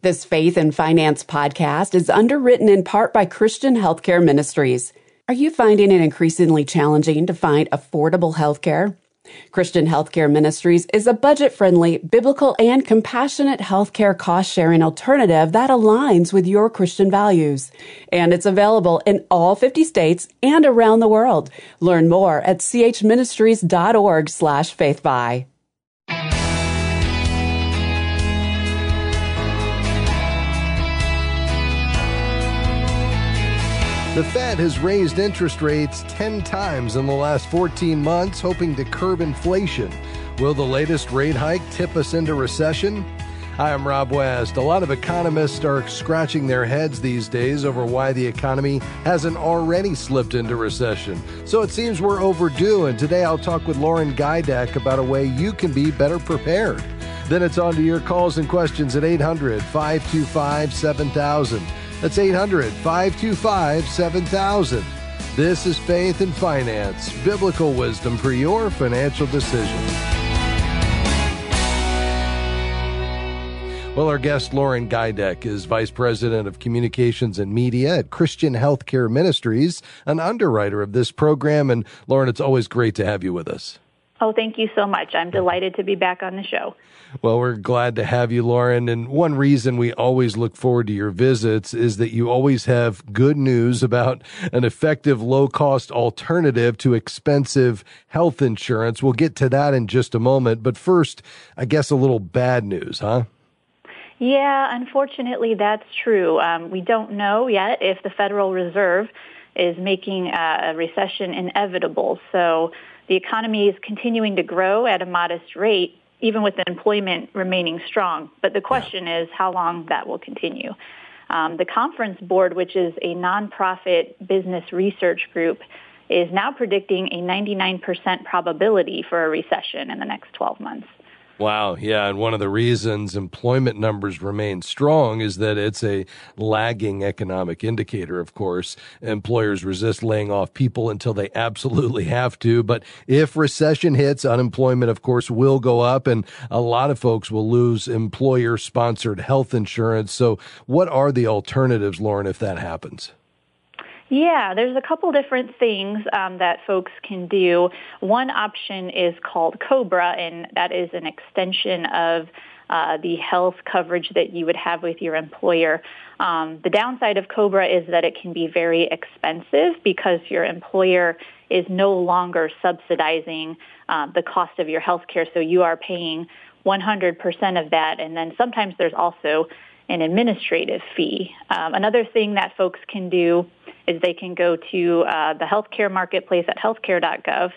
This Faith and Finance podcast is underwritten in part by Christian Healthcare Ministries. Are you finding it increasingly challenging to find affordable healthcare? Christian Healthcare Ministries is a budget friendly, biblical, and compassionate healthcare cost sharing alternative that aligns with your Christian values. And it's available in all 50 states and around the world. Learn more at chministries.org slash faithfi. The Fed has raised interest rates 10 times in the last 14 months, hoping to curb inflation. Will the latest rate hike tip us into recession? Hi, I'm Rob West. A lot of economists are scratching their heads these days over why the economy hasn't already slipped into recession. So it seems we're overdue, and today I'll talk with Lauren Gajdek about a way you can be better prepared. Then it's on to your calls and questions at 800 525 7000. That's 800 525 7000. This is Faith and Finance, biblical wisdom for your financial decisions. Well, our guest, Lauren Gajdek, is Vice President of Communications and Media at Christian Healthcare Ministries, an underwriter of this program. And Lauren, it's always great to have you with us. Oh, thank you so much. I'm delighted to be back on the show. Well, we're glad to have you, Lauren. And one reason we always look forward to your visits is that you always have good news about an effective, low cost alternative to expensive health insurance. We'll get to that in just a moment. But first, I guess a little bad news, huh? Yeah, unfortunately, that's true. Um, we don't know yet if the Federal Reserve is making a recession inevitable. So the economy is continuing to grow at a modest rate, even with employment remaining strong. But the question yeah. is how long that will continue. Um, the Conference Board, which is a nonprofit business research group, is now predicting a 99% probability for a recession in the next 12 months. Wow. Yeah. And one of the reasons employment numbers remain strong is that it's a lagging economic indicator, of course. Employers resist laying off people until they absolutely have to. But if recession hits, unemployment, of course, will go up and a lot of folks will lose employer sponsored health insurance. So what are the alternatives, Lauren, if that happens? Yeah, there's a couple different things um, that folks can do. One option is called COBRA, and that is an extension of uh, the health coverage that you would have with your employer. Um, the downside of COBRA is that it can be very expensive because your employer is no longer subsidizing uh, the cost of your health care, so you are paying 100% of that, and then sometimes there's also an administrative fee. Um, another thing that folks can do is they can go to uh, the healthcare marketplace at healthcare.gov.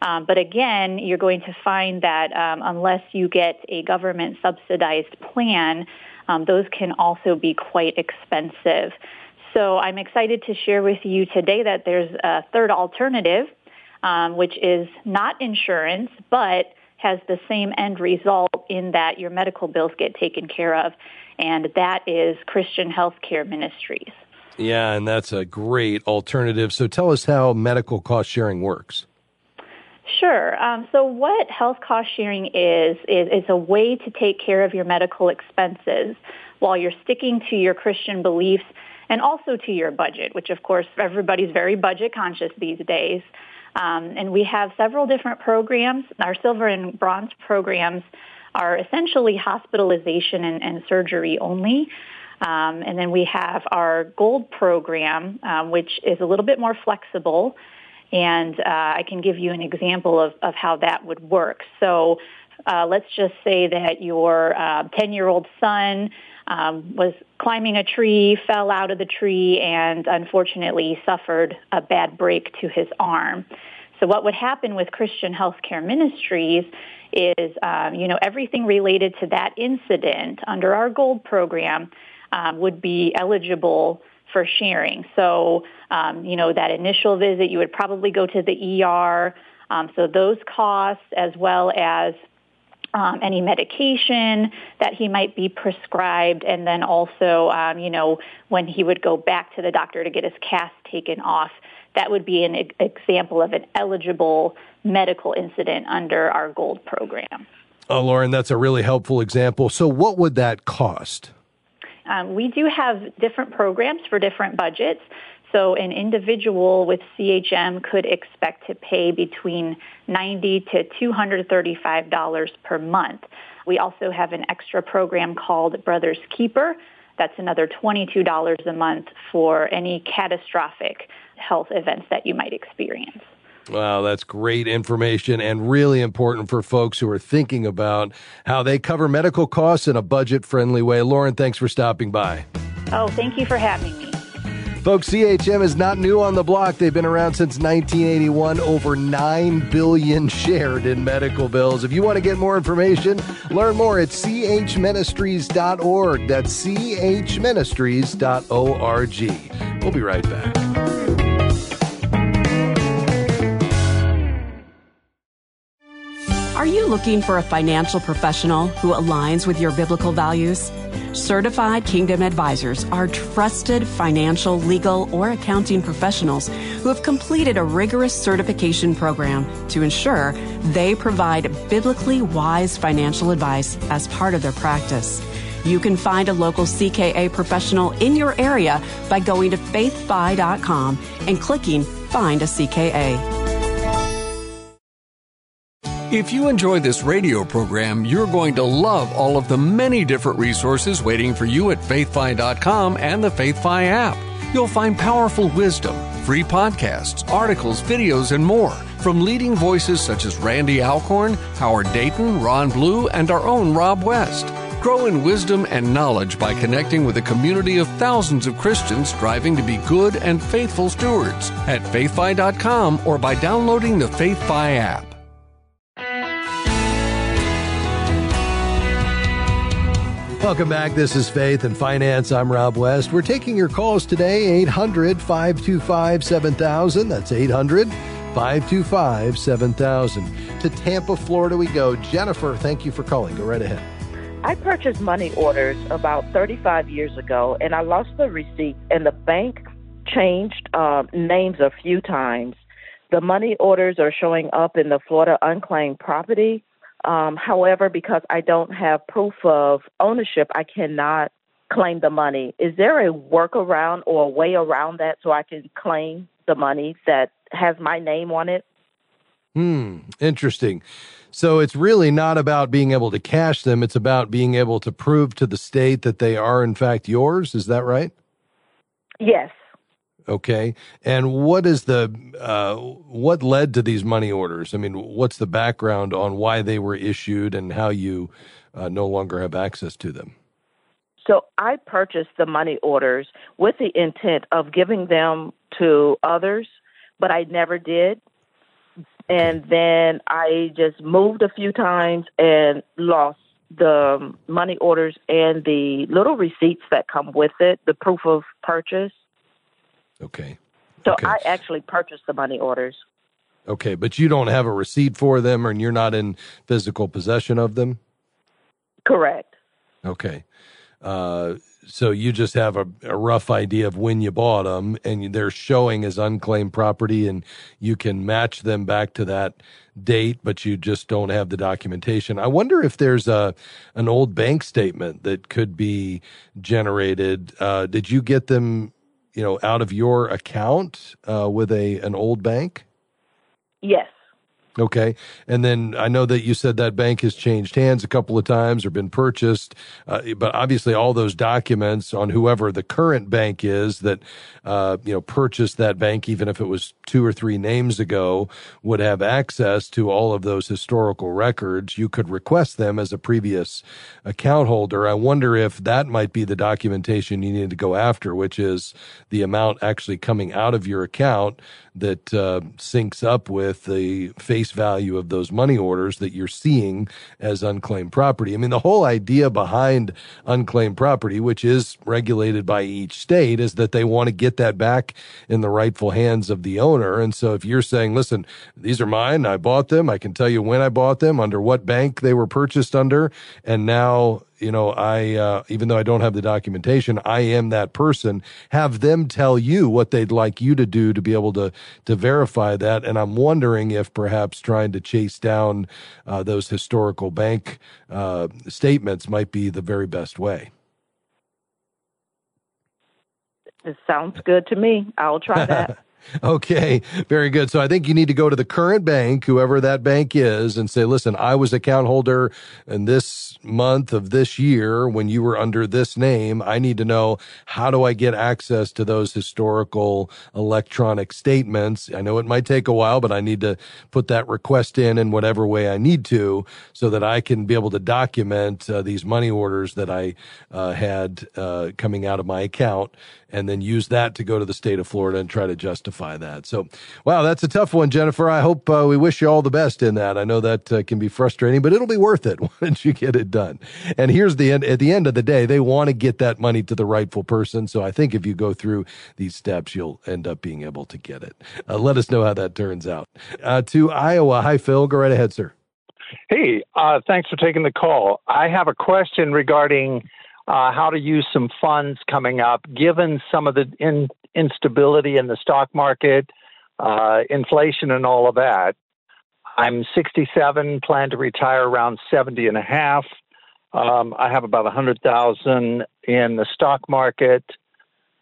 Um, but again, you're going to find that um, unless you get a government subsidized plan, um, those can also be quite expensive. So I'm excited to share with you today that there's a third alternative, um, which is not insurance, but has the same end result in that your medical bills get taken care of, and that is Christian Healthcare Ministries. Yeah, and that's a great alternative. So tell us how medical cost sharing works. Sure. Um, so what health cost sharing is, is, is a way to take care of your medical expenses while you're sticking to your Christian beliefs and also to your budget, which of course everybody's very budget conscious these days. Um, and we have several different programs. Our silver and bronze programs are essentially hospitalization and, and surgery only. Um, and then we have our gold program, um, which is a little bit more flexible. And uh, I can give you an example of, of how that would work. So uh, let's just say that your 10-year-old uh, son um, was climbing a tree, fell out of the tree, and unfortunately suffered a bad break to his arm. So what would happen with Christian Healthcare Ministries is, um, you know, everything related to that incident under our gold program um, would be eligible for sharing. So, um, you know, that initial visit, you would probably go to the ER. So those costs, as well as um, any medication that he might be prescribed, and then also, um, you know, when he would go back to the doctor to get his cast taken off, that would be an e- example of an eligible medical incident under our GOLD program. Oh, Lauren, that's a really helpful example. So, what would that cost? Um, we do have different programs for different budgets. So an individual with CHM could expect to pay between 90 to $235 per month. We also have an extra program called Brothers Keeper. That's another $22 a month for any catastrophic health events that you might experience. Wow, that's great information and really important for folks who are thinking about how they cover medical costs in a budget friendly way. Lauren, thanks for stopping by. Oh, thank you for having me. Folks, CHM is not new on the block. They've been around since 1981, over 9 billion shared in medical bills. If you want to get more information, learn more at chministries.org. That's chministries.org. We'll be right back. Are you looking for a financial professional who aligns with your biblical values? Certified Kingdom Advisors are trusted financial, legal, or accounting professionals who have completed a rigorous certification program to ensure they provide biblically wise financial advice as part of their practice. You can find a local CKA professional in your area by going to faithfi.com and clicking Find a CKA. If you enjoy this radio program, you're going to love all of the many different resources waiting for you at faithfi.com and the FaithFi app. You'll find powerful wisdom, free podcasts, articles, videos, and more from leading voices such as Randy Alcorn, Howard Dayton, Ron Blue, and our own Rob West. Grow in wisdom and knowledge by connecting with a community of thousands of Christians striving to be good and faithful stewards at faithfi.com or by downloading the FaithFi app. Welcome back. This is Faith and Finance. I'm Rob West. We're taking your calls today 800 525 7000. That's 800 525 7000. To Tampa, Florida, we go. Jennifer, thank you for calling. Go right ahead. I purchased money orders about 35 years ago, and I lost the receipt, and the bank changed uh, names a few times. The money orders are showing up in the Florida unclaimed property um, however, because I don't have proof of ownership, I cannot claim the money. Is there a workaround or a way around that so I can claim the money that has my name on it? Hmm, interesting. So it's really not about being able to cash them, it's about being able to prove to the state that they are in fact yours, is that right? Yes. Okay. And what is the uh, what led to these money orders? I mean, what's the background on why they were issued and how you uh, no longer have access to them? So I purchased the money orders with the intent of giving them to others, but I never did. And then I just moved a few times and lost the money orders and the little receipts that come with it, the proof of purchase. Okay. So okay. I actually purchased the money orders. Okay, but you don't have a receipt for them and you're not in physical possession of them? Correct. Okay. Uh, so you just have a, a, rough idea of when you bought them and they're showing as unclaimed property and you can match them back to that date but you just don't have the documentation i wonder if there's a an old bank statement that could be generated uh, did you get them you know, out of your account uh, with a an old bank? Yes. Okay. And then I know that you said that bank has changed hands a couple of times or been purchased. Uh, but obviously all those documents on whoever the current bank is that, uh, you know, purchased that bank, even if it was two or three names ago, would have access to all of those historical records. You could request them as a previous account holder. I wonder if that might be the documentation you need to go after, which is the amount actually coming out of your account that uh, syncs up with the face value of those money orders that you're seeing as unclaimed property. I mean, the whole idea behind unclaimed property, which is regulated by each state, is that they want to get that back in the rightful hands of the owner. And so if you're saying, listen, these are mine, I bought them, I can tell you when I bought them, under what bank they were purchased under, and now you know, I, uh, even though I don't have the documentation, I am that person. Have them tell you what they'd like you to do to be able to, to verify that. And I'm wondering if perhaps trying to chase down, uh, those historical bank, uh, statements might be the very best way. It sounds good to me. I'll try that. Okay, very good. So I think you need to go to the current bank, whoever that bank is, and say, listen, I was account holder in this month of this year when you were under this name. I need to know how do I get access to those historical electronic statements? I know it might take a while, but I need to put that request in in whatever way I need to so that I can be able to document uh, these money orders that I uh, had uh, coming out of my account and then use that to go to the state of Florida and try to justify that. So, wow, that's a tough one, Jennifer. I hope uh, we wish you all the best in that. I know that uh, can be frustrating, but it'll be worth it once you get it done. And here's the end. At the end of the day, they want to get that money to the rightful person. So I think if you go through these steps, you'll end up being able to get it. Uh, let us know how that turns out. Uh, to Iowa, hi Phil. Go right ahead, sir. Hey, uh, thanks for taking the call. I have a question regarding uh, how to use some funds coming up, given some of the in, instability in the stock market, uh, inflation, and all of that. I'm 67, plan to retire around 70 and a half. Um, I have about 100,000 in the stock market,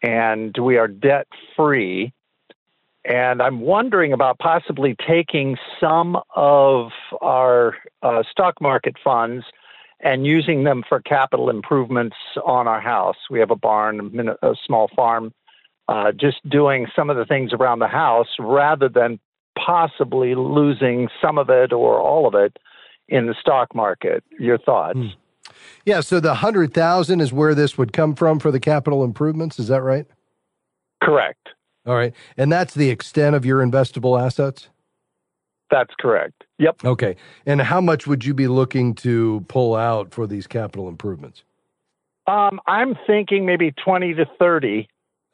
and we are debt free. And I'm wondering about possibly taking some of our uh, stock market funds and using them for capital improvements on our house. We have a barn, a small farm, uh, just doing some of the things around the house rather than possibly losing some of it or all of it in the stock market. Your thoughts? Hmm. Yeah, so the 100,000 is where this would come from for the capital improvements, is that right? Correct. All right. And that's the extent of your investable assets? That's correct. Yep. Okay. And how much would you be looking to pull out for these capital improvements? Um, I'm thinking maybe 20 to 30.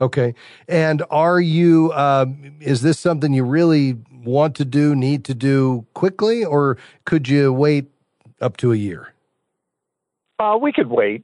Okay. And are you, uh, is this something you really want to do, need to do quickly, or could you wait up to a year? Uh, we could wait.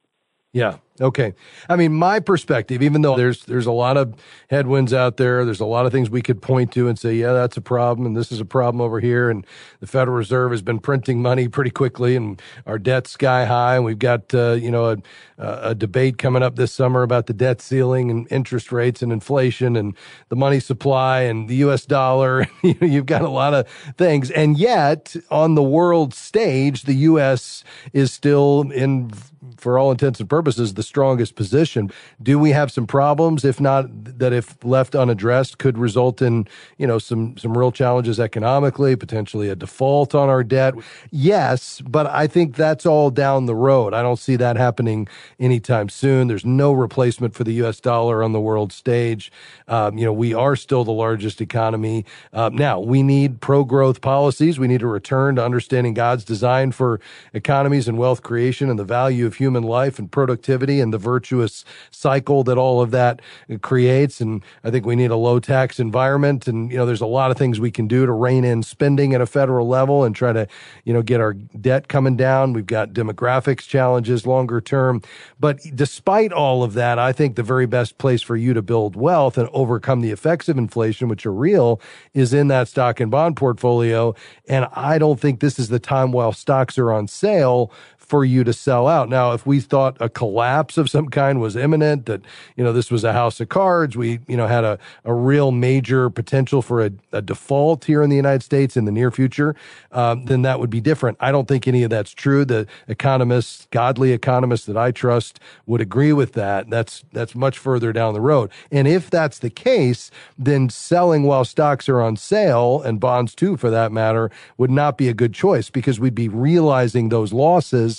Yeah. Okay. I mean, my perspective, even though there's there's a lot of headwinds out there, there's a lot of things we could point to and say, yeah, that's a problem, and this is a problem over here, and the Federal Reserve has been printing money pretty quickly, and our debt's sky high, and we've got uh, you know a, a debate coming up this summer about the debt ceiling and interest rates and inflation and the money supply and the U.S. dollar. You've got a lot of things, and yet on the world stage, the U.S. is still in for all intents and purposes, the strongest position. Do we have some problems? If not, that if left unaddressed could result in, you know, some, some real challenges economically, potentially a default on our debt. Yes, but I think that's all down the road. I don't see that happening anytime soon. There's no replacement for the U.S. dollar on the world stage. Um, you know, we are still the largest economy. Uh, now, we need pro growth policies. We need to return to understanding God's design for economies and wealth creation and the value of human life and productivity and the virtuous cycle that all of that creates. And I think we need a low tax environment. And, you know, there's a lot of things we can do to rein in spending at a federal level and try to, you know, get our debt coming down. We've got demographics challenges longer term. But despite all of that, I think the very best place for you to build wealth and overcome the effects of inflation, which are real, is in that stock and bond portfolio. And I don't think this is the time while stocks are on sale for you to sell out. Now, if we thought a collapse of some kind was imminent, that, you know, this was a house of cards, we, you know, had a, a real major potential for a, a default here in the United States in the near future, um, then that would be different. I don't think any of that's true. The economists, godly economists that I trust would agree with that. That's, that's much further down the road. And if that's the case, then selling while stocks are on sale and bonds too, for that matter, would not be a good choice because we'd be realizing those losses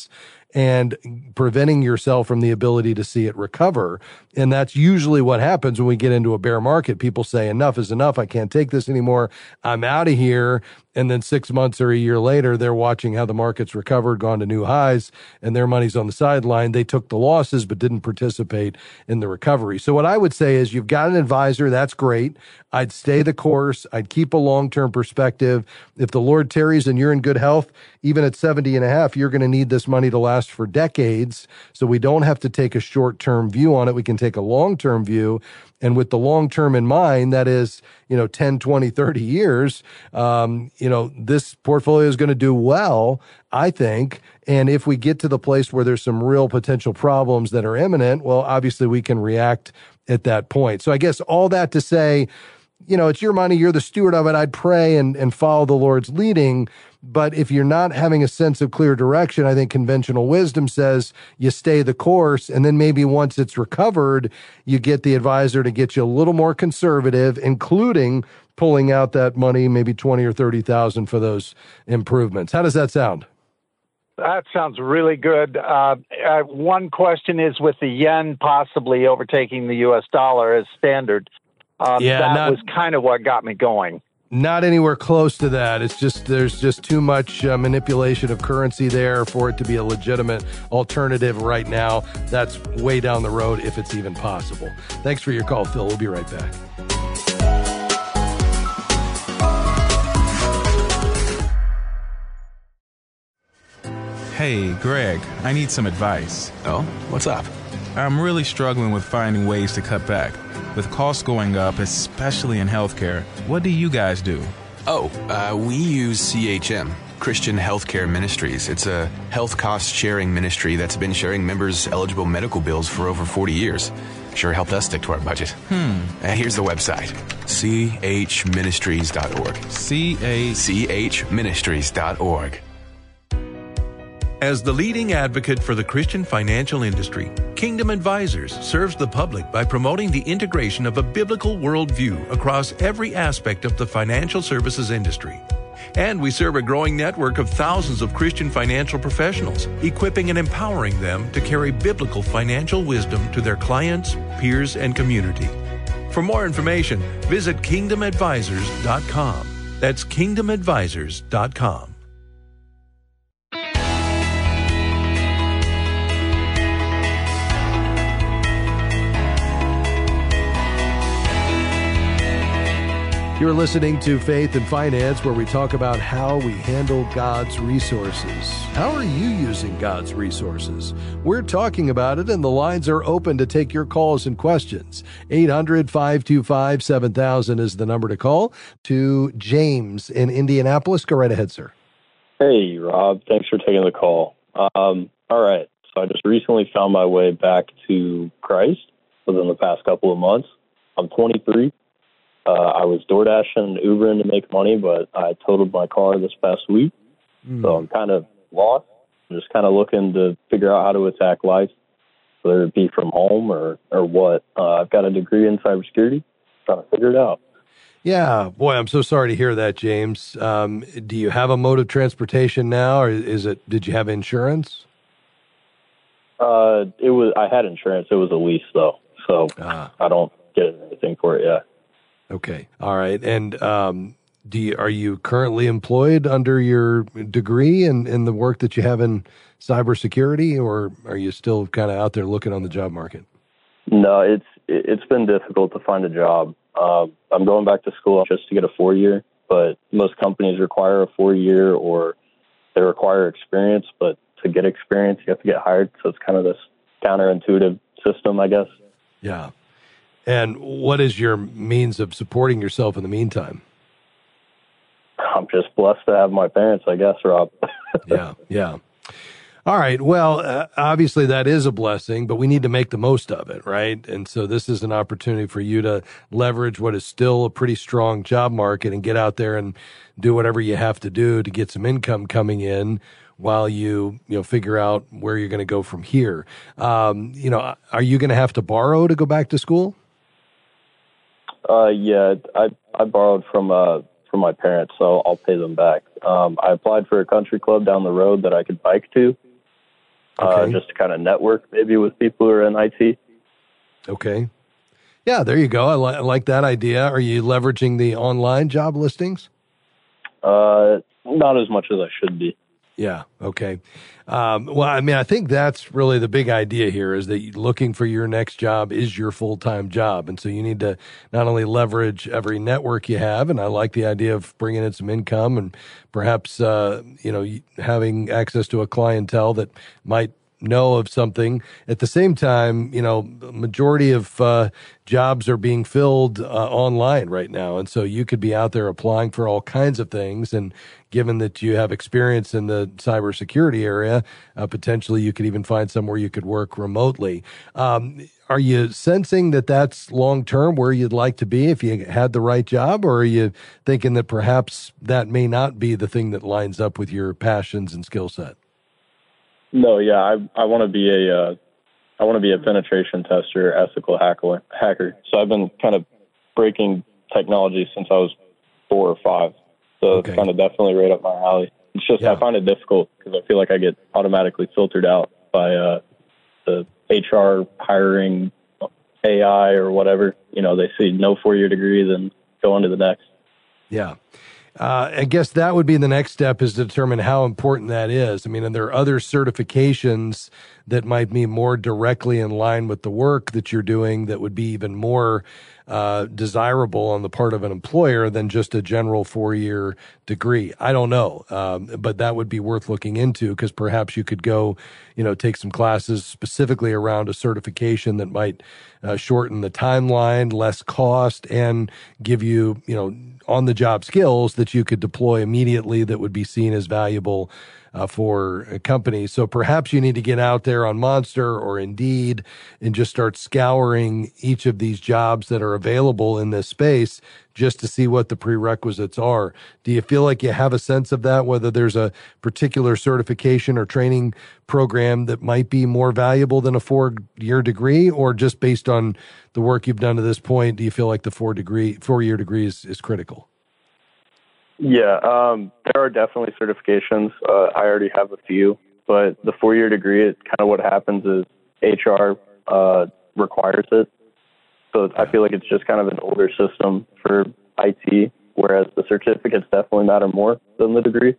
and preventing yourself from the ability to see it recover. And that's usually what happens when we get into a bear market. People say, enough is enough. I can't take this anymore. I'm out of here. And then six months or a year later, they're watching how the market's recovered, gone to new highs, and their money's on the sideline. They took the losses, but didn't participate in the recovery. So what I would say is you've got an advisor. That's great. I'd stay the course. I'd keep a long-term perspective. If the Lord tarries and you're in good health, even at 70 and a half, you're going to need this money to last for decades. So we don't have to take a short-term view on it. We can take a long-term view and with the long term in mind, that is, you know, 10, 20, 30 years, um, you know, this portfolio is going to do well, I think. And if we get to the place where there's some real potential problems that are imminent, well, obviously we can react at that point. So I guess all that to say, you know, it's your money, you're the steward of it. I'd pray and, and follow the Lord's leading. But if you're not having a sense of clear direction, I think conventional wisdom says you stay the course. And then maybe once it's recovered, you get the advisor to get you a little more conservative, including pulling out that money, maybe 20 or 30,000 for those improvements. How does that sound? That sounds really good. Uh, uh, one question is with the yen possibly overtaking the U.S. dollar as standard. Um, yeah, that not, was kind of what got me going. Not anywhere close to that. It's just there's just too much uh, manipulation of currency there for it to be a legitimate alternative right now. That's way down the road if it's even possible. Thanks for your call, Phil. We'll be right back. Hey, Greg, I need some advice. Oh, what's up? I'm really struggling with finding ways to cut back. With costs going up, especially in healthcare, what do you guys do? Oh, uh, we use CHM, Christian Healthcare Ministries. It's a health cost sharing ministry that's been sharing members' eligible medical bills for over 40 years. Sure helped us stick to our budget. Hmm. Uh, here's the website chministries.org. C A C H ministries.org. As the leading advocate for the Christian financial industry, Kingdom Advisors serves the public by promoting the integration of a biblical worldview across every aspect of the financial services industry. And we serve a growing network of thousands of Christian financial professionals, equipping and empowering them to carry biblical financial wisdom to their clients, peers, and community. For more information, visit kingdomadvisors.com. That's kingdomadvisors.com. You're listening to Faith and Finance, where we talk about how we handle God's resources. How are you using God's resources? We're talking about it, and the lines are open to take your calls and questions. 800 525 7000 is the number to call. To James in Indianapolis. Go right ahead, sir. Hey, Rob. Thanks for taking the call. Um, all right. So I just recently found my way back to Christ within the past couple of months. I'm 23. Uh, I was DoorDashing and Ubering to make money, but I totaled my car this past week. Mm. So I'm kind of lost. I'm just kind of looking to figure out how to attack life, whether it be from home or, or what. Uh, I've got a degree in cybersecurity, trying to figure it out. Yeah, boy, I'm so sorry to hear that, James. Um, do you have a mode of transportation now, or is it? Did you have insurance? Uh, it was. I had insurance. It was a lease though, so ah. I don't get anything for it yet. Okay. All right. And um, do you, are you currently employed under your degree and in, in the work that you have in cybersecurity, or are you still kind of out there looking on the job market? No, it's it's been difficult to find a job. Um, I'm going back to school just to get a four year, but most companies require a four year or they require experience. But to get experience, you have to get hired. So it's kind of this counterintuitive system, I guess. Yeah. And what is your means of supporting yourself in the meantime? I'm just blessed to have my parents, I guess, Rob. yeah, yeah. All right. Well, uh, obviously that is a blessing, but we need to make the most of it, right? And so this is an opportunity for you to leverage what is still a pretty strong job market and get out there and do whatever you have to do to get some income coming in while you you know figure out where you're going to go from here. Um, you know, are you going to have to borrow to go back to school? Uh, yeah, I I borrowed from uh from my parents, so I'll pay them back. Um, I applied for a country club down the road that I could bike to, uh, okay. uh, just to kind of network maybe with people who are in IT. Okay. Yeah, there you go. I, li- I like that idea. Are you leveraging the online job listings? Uh, not as much as I should be. Yeah. Okay. Um, well, I mean, I think that's really the big idea here is that looking for your next job is your full time job. And so you need to not only leverage every network you have, and I like the idea of bringing in some income and perhaps, uh, you know, having access to a clientele that might know of something. At the same time, you know, majority of uh, jobs are being filled uh, online right now, and so you could be out there applying for all kinds of things. And given that you have experience in the cybersecurity area, uh, potentially you could even find somewhere you could work remotely. Um, are you sensing that that's long term where you'd like to be if you had the right job, or are you thinking that perhaps that may not be the thing that lines up with your passions and skill set? No, yeah, I I want to be a uh, I want to be a penetration tester, ethical hacker. Hacker. So I've been kind of breaking technology since I was four or five. So okay. it's kind of definitely right up my alley. It's just yeah. I find it difficult because I feel like I get automatically filtered out by uh, the HR hiring AI or whatever. You know, they see no four year degree, then go on to the next. Yeah. Uh, I guess that would be the next step is to determine how important that is. I mean, and there are other certifications that might be more directly in line with the work that you're doing that would be even more uh, desirable on the part of an employer than just a general four year degree. I don't know, um, but that would be worth looking into because perhaps you could go, you know, take some classes specifically around a certification that might uh, shorten the timeline, less cost, and give you, you know, on the job skills that you could deploy immediately that would be seen as valuable uh, for companies. So perhaps you need to get out there on Monster or Indeed and just start scouring each of these jobs that are available in this space just to see what the prerequisites are. Do you feel like you have a sense of that, whether there's a particular certification or training program that might be more valuable than a four year degree, or just based on the work you've done to this point, do you feel like the four degree, four year degree is, is critical? Yeah, um, there are definitely certifications. Uh, I already have a few, but the four year degree, it kind of what happens is HR uh, requires it. So I feel like it's just kind of an older system for IT, whereas the certificates definitely matter more than the degree.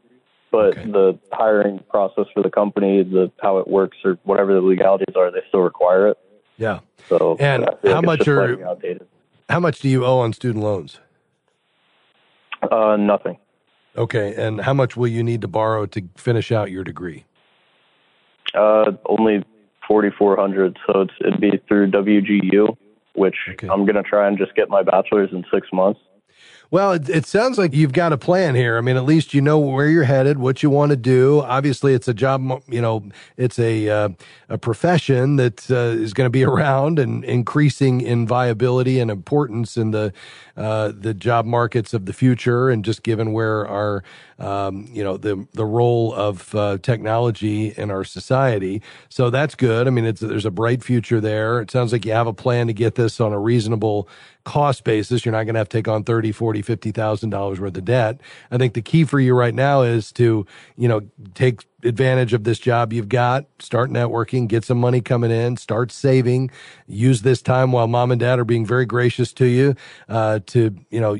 But okay. the hiring process for the company, the how it works, or whatever the legalities are, they still require it. Yeah. So and how like much are how much do you owe on student loans? Uh, nothing. Okay, and how much will you need to borrow to finish out your degree? Uh, only forty four hundred. So it's, it'd be through WGU, which okay. I'm gonna try and just get my bachelor's in six months. Well, it, it, sounds like you've got a plan here. I mean, at least you know where you're headed, what you want to do. Obviously, it's a job. You know, it's a uh, a profession that uh, is going to be around and increasing in viability and importance in the uh, the job markets of the future, and just given where our um, you know the the role of uh, technology in our society. So that's good. I mean, there's a bright future there. It sounds like you have a plan to get this on a reasonable cost basis. You're not going to have to take on 30, 40, 50,000 dollars worth of debt. I think the key for you right now is to, you know, take advantage of this job you've got, start networking, get some money coming in, start saving, use this time while mom and dad are being very gracious to you, uh, to, you know,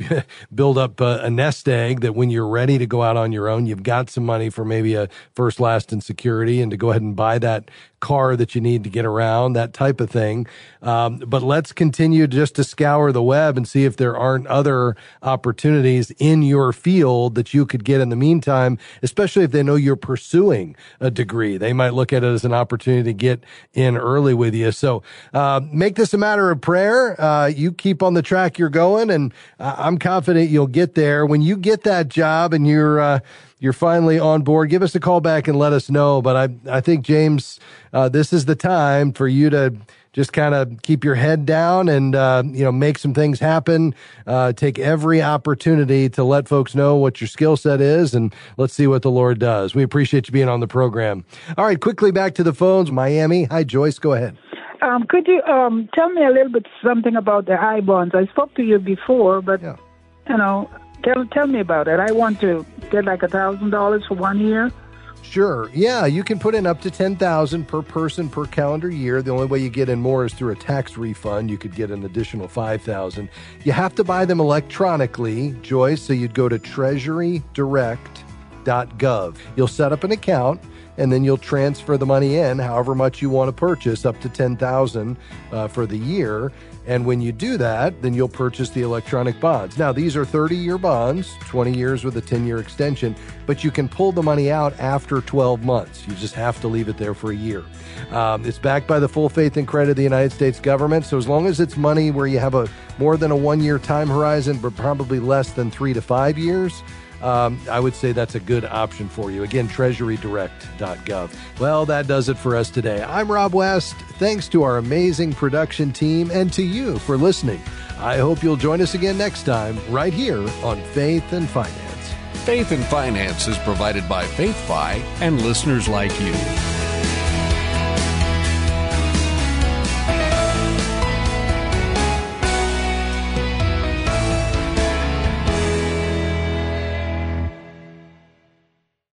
build up a, a, nest egg that when you're ready to go out on your own, you've got some money for maybe a first, last, and security, and to go ahead and buy that car that you need to get around, that type of thing. Um, but let's continue just to scour the web and see if there aren't other opportunities in your field that you could get in the meantime, especially if they know you're pursuing a degree. They might look at it as an opportunity to get in early with you. So uh, make this a matter of prayer. Uh, you keep on the track you're going, and I'm confident you'll get there. When you get that job and you're uh, you're finally on board, give us a call back and let us know. But I, I think, James, uh, this is the time for you to just kind of keep your head down and, uh, you know, make some things happen. Uh, take every opportunity to let folks know what your skill set is and let's see what the Lord does. We appreciate you being on the program. All right, quickly back to the phones. Miami. Hi, Joyce. Go ahead. Um, could you um, tell me a little bit something about the I bonds? I spoke to you before, but yeah. you know, Tell tell me about it. I want to get like a thousand dollars for one year. Sure. Yeah, you can put in up to 10,000 per person per calendar year. The only way you get in more is through a tax refund. You could get an additional 5,000. You have to buy them electronically, Joyce, so you'd go to treasurydirect.gov. You'll set up an account and then you'll transfer the money in, however much you want to purchase, up to ten thousand uh, for the year. And when you do that, then you'll purchase the electronic bonds. Now, these are 30 year bonds, 20 years with a 10 year extension, but you can pull the money out after 12 months. You just have to leave it there for a year. Um, it's backed by the full faith and credit of the United States government. So, as long as it's money where you have a more than a one year time horizon, but probably less than three to five years, um, I would say that's a good option for you. Again, treasurydirect.gov. Well, that does it for us today. I'm Rob West. Thanks to our amazing production team and to you for listening. I hope you'll join us again next time, right here on Faith and Finance. Faith and Finance is provided by FaithFi and listeners like you.